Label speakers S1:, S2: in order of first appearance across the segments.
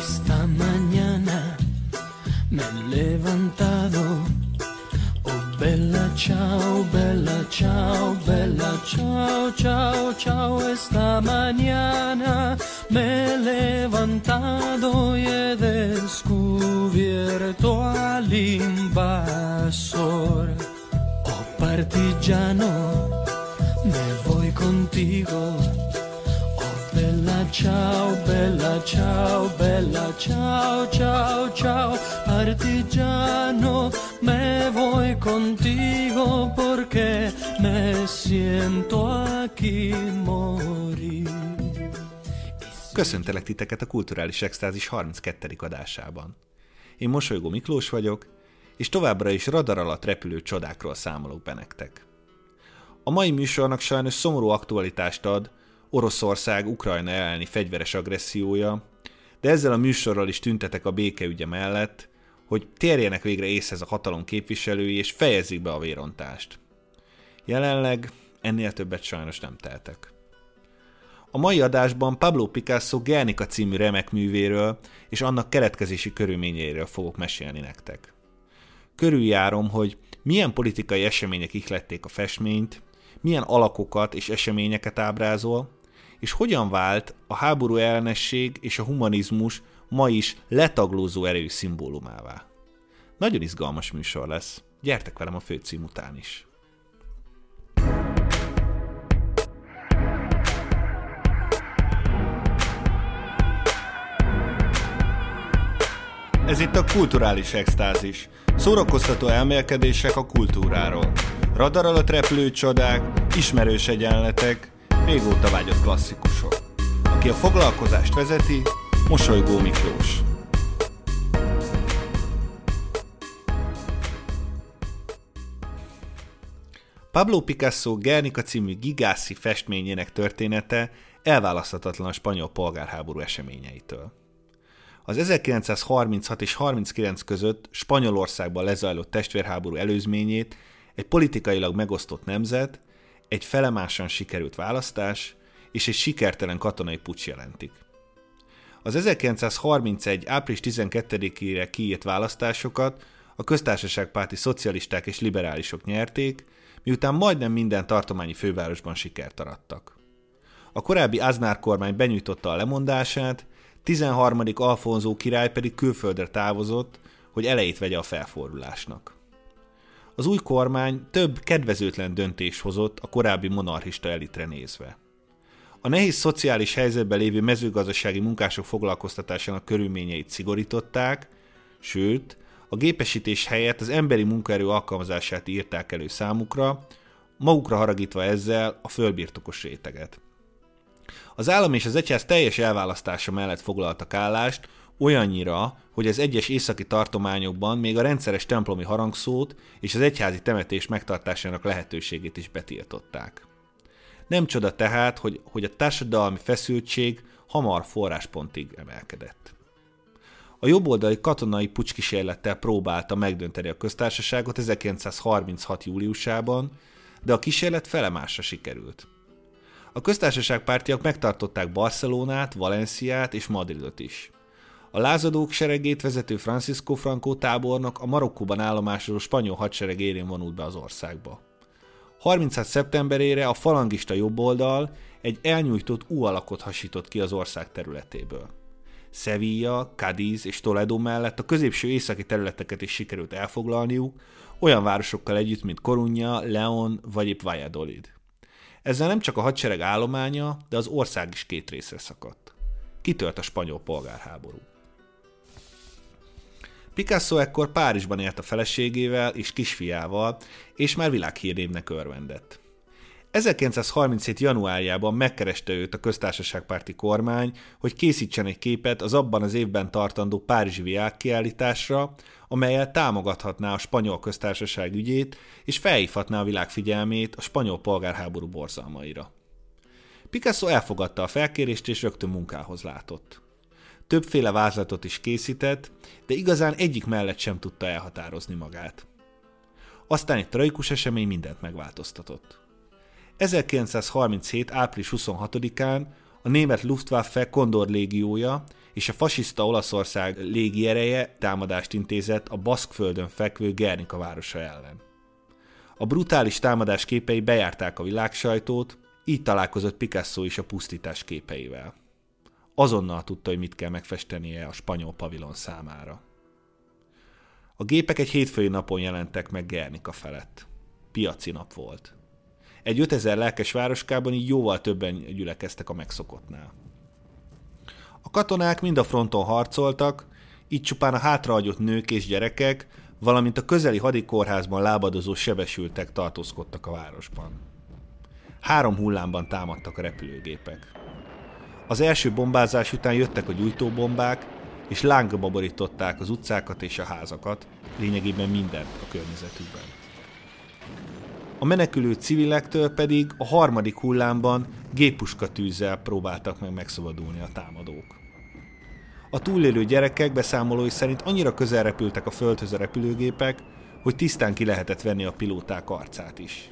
S1: Esta mañana me he levantado. Oh, bella ciao, bella ciao, bella ciao, ciao, ciao. Esta mañana me he levantado y he descubierto al invasor. Oh, partigiano, bella ciao, bella ciao, bella ciao, ciao, ciao, partigiano, me voy contigo porque me siento aquí morir.
S2: Köszöntelek titeket a Kulturális Extázis 32. adásában. Én Mosolygó Miklós vagyok, és továbbra is radar alatt repülő csodákról számolok be nektek. A mai műsornak sajnos szomorú aktualitást ad Oroszország Ukrajna elleni fegyveres agressziója, de ezzel a műsorral is tüntetek a békeügye mellett, hogy térjenek végre észhez a hatalom képviselői és fejezzék be a vérontást. Jelenleg ennél többet sajnos nem tehetek. A mai adásban Pablo Picasso Gernika című remek művéről és annak keletkezési körülményeiről fogok mesélni nektek. Körüljárom, hogy milyen politikai események ihlették a festményt, milyen alakokat és eseményeket ábrázol, és hogyan vált a háború ellenesség és a humanizmus ma is letaglózó erő szimbólumává. Nagyon izgalmas műsor lesz. Gyertek velem a főcím után is. Ez itt a kulturális extázis. Szórakoztató elmélkedések a kultúráról. Radar alatt repülő csodák, ismerős egyenletek, régóta vágyott klasszikusok. Aki a foglalkozást vezeti, Mosolygó Miklós. Pablo Picasso Guernica című gigászi festményének története elválaszthatatlan a spanyol polgárháború eseményeitől. Az 1936 és 39 között Spanyolországban lezajlott testvérháború előzményét egy politikailag megosztott nemzet, egy felemásan sikerült választás és egy sikertelen katonai pucs jelentik. Az 1931. április 12-ére kiírt választásokat a köztársaságpárti szocialisták és liberálisok nyerték, miután majdnem minden tartományi fővárosban sikert arattak. A korábbi Aznár kormány benyújtotta a lemondását, 13. Alfonzó király pedig külföldre távozott, hogy elejét vegye a felfordulásnak. Az új kormány több kedvezőtlen döntés hozott a korábbi monarchista elitre nézve. A nehéz szociális helyzetben lévő mezőgazdasági munkások foglalkoztatásának körülményeit szigorították, sőt, a gépesítés helyett az emberi munkaerő alkalmazását írták elő számukra, magukra haragítva ezzel a fölbirtokos réteget. Az állam és az egyház teljes elválasztása mellett foglaltak állást, olyannyira, hogy az egyes északi tartományokban még a rendszeres templomi harangszót és az egyházi temetés megtartásának lehetőségét is betiltották. Nem csoda tehát, hogy, hogy a társadalmi feszültség hamar forráspontig emelkedett. A jobboldali katonai pucskísérlettel próbálta megdönteni a köztársaságot 1936. júliusában, de a kísérlet felemásra sikerült. A köztársaság pártiak megtartották Barcelonát, Valenciát és Madridot is. A lázadók seregét vezető Francisco Franco tábornok a Marokkóban állomásozó spanyol hadsereg élén vonult be az országba. 36. szeptemberére a falangista jobboldal egy elnyújtott U alakot hasított ki az ország területéből. Sevilla, Cadiz és Toledo mellett a középső északi területeket is sikerült elfoglalniuk, olyan városokkal együtt, mint Coruña, León vagy épp Valladolid. Ezzel nem csak a hadsereg állománya, de az ország is két részre szakadt. Kitört a spanyol polgárháború. Picasso ekkor Párizsban élt a feleségével és kisfiával, és már világhírnévnek örvendett. 1937. januárjában megkereste őt a köztársaságpárti kormány, hogy készítsen egy képet az abban az évben tartandó Párizsi világkiállításra, amelyel támogathatná a spanyol köztársaság ügyét, és felhívhatná a világ figyelmét a spanyol polgárháború borzalmaira. Picasso elfogadta a felkérést, és rögtön munkához látott. Többféle vázlatot is készített, de igazán egyik mellett sem tudta elhatározni magát. Aztán egy tragikus esemény mindent megváltoztatott. 1937. április 26-án a német Luftwaffe Kondor légiója és a fasiszta Olaszország légiereje támadást intézett a Baszkföldön fekvő Gernika városa ellen. A brutális támadás képei bejárták a világsajtót, így találkozott Picasso is a pusztítás képeivel. Azonnal tudta, hogy mit kell megfestenie a spanyol pavilon számára. A gépek egy hétfői napon jelentek meg Gernika felett. Piaci nap volt. Egy 5000 lelkes városkában így jóval többen gyülekeztek a megszokottnál. A katonák mind a fronton harcoltak, így csupán a hátrahagyott nők és gyerekek, valamint a közeli hadikórházban lábadozó sebesültek tartózkodtak a városban. Három hullámban támadtak a repülőgépek. Az első bombázás után jöttek a gyújtóbombák, és lángba borították az utcákat és a házakat, lényegében mindent a környezetükben. A menekülő civilektől pedig a harmadik hullámban tűzzel próbáltak meg megszabadulni a támadók. A túlélő gyerekek beszámolói szerint annyira közel repültek a földhöz a repülőgépek, hogy tisztán ki lehetett venni a pilóták arcát is.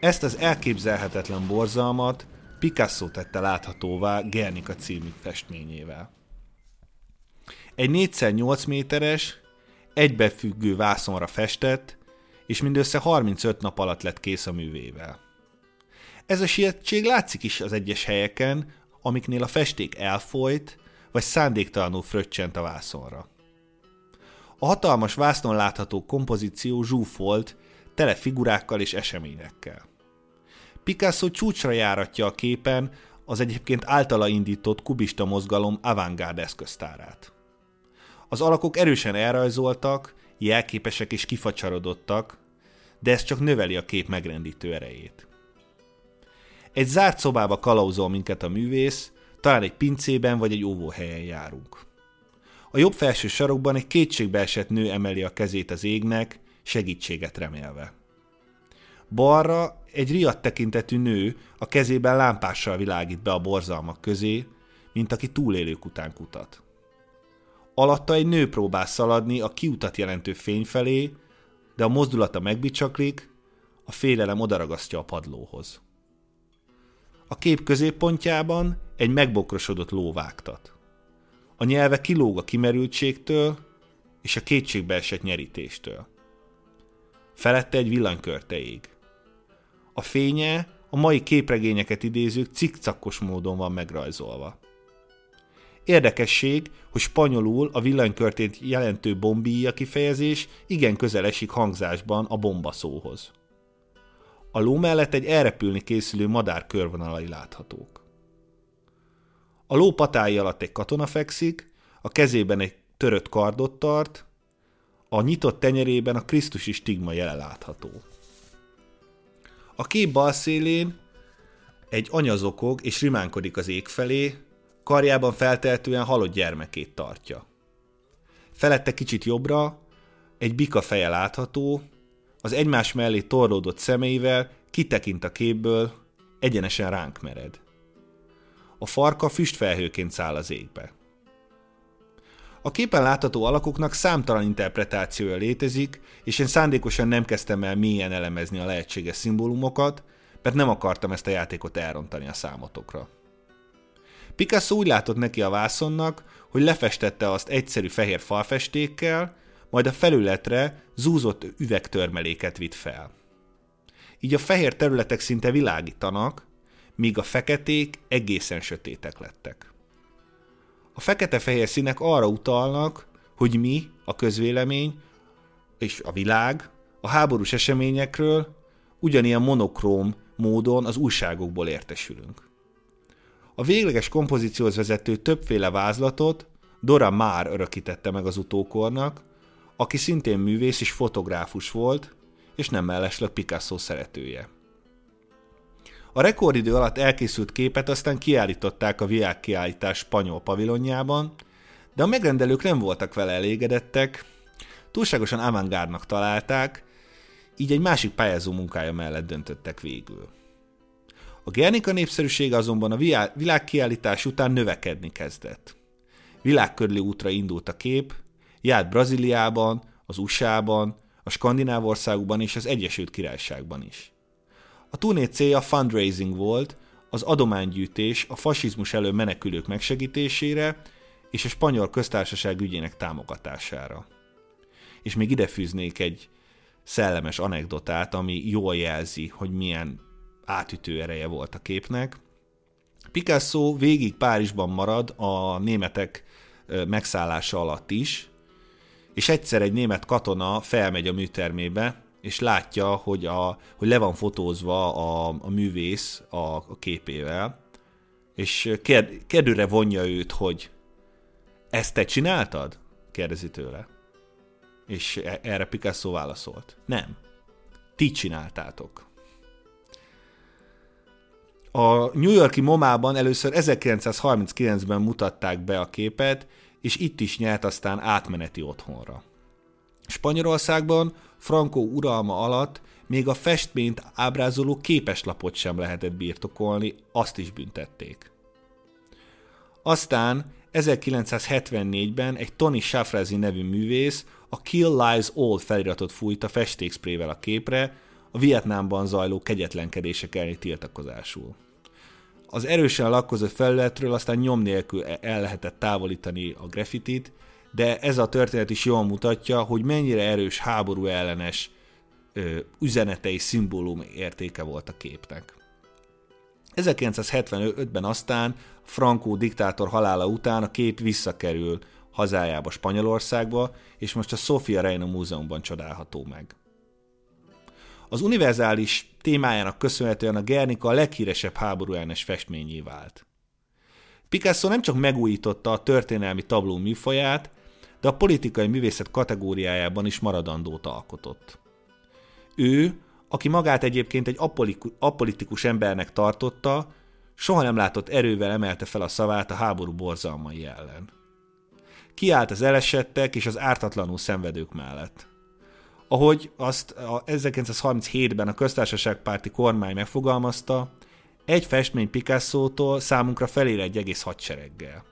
S2: Ezt az elképzelhetetlen borzalmat Picasso tette láthatóvá Gernika című festményével. Egy 4x8 méteres, egybefüggő vászonra festett, és mindössze 35 nap alatt lett kész a művével. Ez a sietség látszik is az egyes helyeken, amiknél a festék elfolyt, vagy szándéktalanul fröccsent a vászonra. A hatalmas vásznon látható kompozíció zsúfolt, tele figurákkal és eseményekkel. Picasso csúcsra járatja a képen az egyébként általa indított kubista mozgalom avantgárd eszköztárát. Az alakok erősen elrajzoltak, jelképesek és kifacsarodottak, de ez csak növeli a kép megrendítő erejét. Egy zárt szobába kalauzol minket a művész, talán egy pincében vagy egy óvóhelyen járunk. A jobb felső sarokban egy kétségbeesett nő emeli a kezét az égnek, segítséget remélve. Balra egy riadt tekintetű nő a kezében lámpással világít be a borzalmak közé, mint aki túlélők után kutat. Alatta egy nő próbál szaladni a kiutat jelentő fény felé, de a mozdulata megbicsaklik, a félelem odaragasztja a padlóhoz. A kép középpontjában egy megbokrosodott ló vágtat. A nyelve kilóg a kimerültségtől és a kétségbeesett nyerítéstől. Felette egy villanykörte ég. A fénye a mai képregényeket idézők cikcakos módon van megrajzolva. Érdekesség, hogy spanyolul a villanykörtét jelentő bombíja kifejezés igen közel esik hangzásban a bomba szóhoz. A ló mellett egy elrepülni készülő madár körvonalai láthatók. A ló patái alatt egy katona fekszik, a kezében egy törött kardot tart, a nyitott tenyerében a Krisztusi stigma jele látható. A kép bal szélén egy anya zokog és rimánkodik az ég felé, karjában felteltően halott gyermekét tartja. Felette kicsit jobbra egy bika feje látható, az egymás mellé torlódott szemeivel kitekint a képből, egyenesen ránk mered. A farka füstfelhőként száll az égbe. A képen látható alakoknak számtalan interpretációja létezik, és én szándékosan nem kezdtem el mélyen elemezni a lehetséges szimbólumokat, mert nem akartam ezt a játékot elrontani a számotokra. Picasso úgy látott neki a vászonnak, hogy lefestette azt egyszerű fehér falfestékkel, majd a felületre zúzott üvegtörmeléket vitt fel. Így a fehér területek szinte világítanak, míg a feketék egészen sötétek lettek. A fekete-fehér színek arra utalnak, hogy mi, a közvélemény és a világ a háborús eseményekről ugyanilyen monokróm módon az újságokból értesülünk. A végleges kompozícióhoz vezető többféle vázlatot Dora már örökítette meg az utókornak, aki szintén művész és fotográfus volt, és nem mellesleg Picasso szeretője. A rekordidő alatt elkészült képet aztán kiállították a világkiállítás spanyol pavilonjában, de a megrendelők nem voltak vele elégedettek, túlságosan avantgárdnak találták, így egy másik pályázó munkája mellett döntöttek végül. A Gernika népszerűsége azonban a világkiállítás után növekedni kezdett. Világkörüli útra indult a kép, járt Brazíliában, az USA-ban, a Skandináv országokban és az Egyesült Királyságban is. A turné célja fundraising volt, az adománygyűjtés a fasizmus elől menekülők megsegítésére és a spanyol köztársaság ügyének támogatására. És még ide fűznék egy szellemes anekdotát, ami jól jelzi, hogy milyen átütő ereje volt a képnek. Picasso végig Párizsban marad a németek megszállása alatt is, és egyszer egy német katona felmegy a műtermébe, és látja, hogy, a, hogy le van fotózva a, a művész a, a képével, és kérd, kérdőre vonja őt, hogy ezt te csináltad? kérdezi tőle. És e, erre Picasso válaszolt. Nem. Ti csináltátok. A New Yorki MoMA-ban először 1939-ben mutatták be a képet, és itt is nyert aztán átmeneti otthonra. Spanyolországban Franco uralma alatt még a festményt ábrázoló képeslapot sem lehetett birtokolni, azt is büntették. Aztán 1974-ben egy Tony Shafrazi nevű művész a Kill Lies All feliratot fújta festékszprével a képre, a Vietnámban zajló kegyetlenkedések elleni tiltakozásul. Az erősen lakkozott felületről aztán nyom nélkül el lehetett távolítani a graffitit, de ez a történet is jól mutatja, hogy mennyire erős háború ellenes ö, üzenetei szimbólum értéke volt a képnek. 1975-ben aztán Franco diktátor halála után a kép visszakerül hazájába, Spanyolországba, és most a Sofia Reina Múzeumban csodálható meg. Az univerzális témájának köszönhetően a Gernika a leghíresebb háború ellenes festményé vált. Picasso nem csak megújította a történelmi tabló műfaját, de a politikai művészet kategóriájában is maradandót alkotott. Ő, aki magát egyébként egy apolitikus embernek tartotta, soha nem látott erővel emelte fel a szavát a háború borzalmai ellen. Kiállt az elesettek és az ártatlanul szenvedők mellett. Ahogy azt a 1937-ben a köztársaságpárti kormány megfogalmazta, egy festmény Picasso-tól számunkra felér egy egész hadsereggel.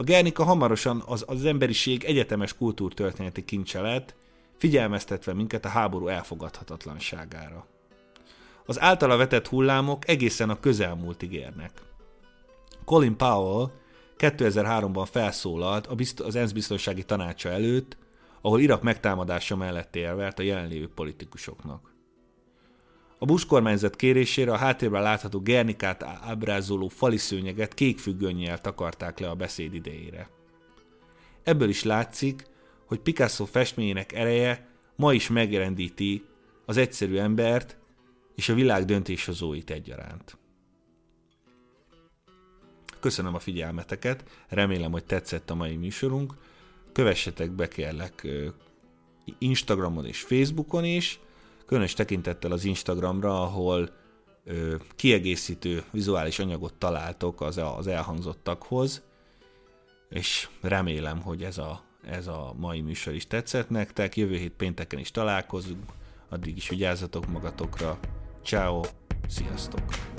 S2: A Gernika hamarosan az, az emberiség egyetemes kultúrtörténeti kincse lett, figyelmeztetve minket a háború elfogadhatatlanságára. Az általa vetett hullámok egészen a közelmúltig érnek. Colin Powell 2003-ban felszólalt az ENSZ biztonsági tanácsa előtt, ahol Irak megtámadása mellett érvelt a jelenlévő politikusoknak. A Bush kormányzat kérésére a háttérben látható Gernikát ábrázoló fali szőnyeget kék függönnyel takarták le a beszéd idejére. Ebből is látszik, hogy Picasso festményének ereje ma is megrendíti az egyszerű embert és a világ döntéshozóit egyaránt. Köszönöm a figyelmeteket, remélem, hogy tetszett a mai műsorunk. Kövessetek be kérlek Instagramon és Facebookon is, különös tekintettel az Instagramra, ahol ö, kiegészítő vizuális anyagot találtok az, az elhangzottakhoz, és remélem, hogy ez a, ez a mai műsor is tetszett nektek. Jövő hét pénteken is találkozunk, addig is vigyázzatok magatokra. Ciao, sziasztok!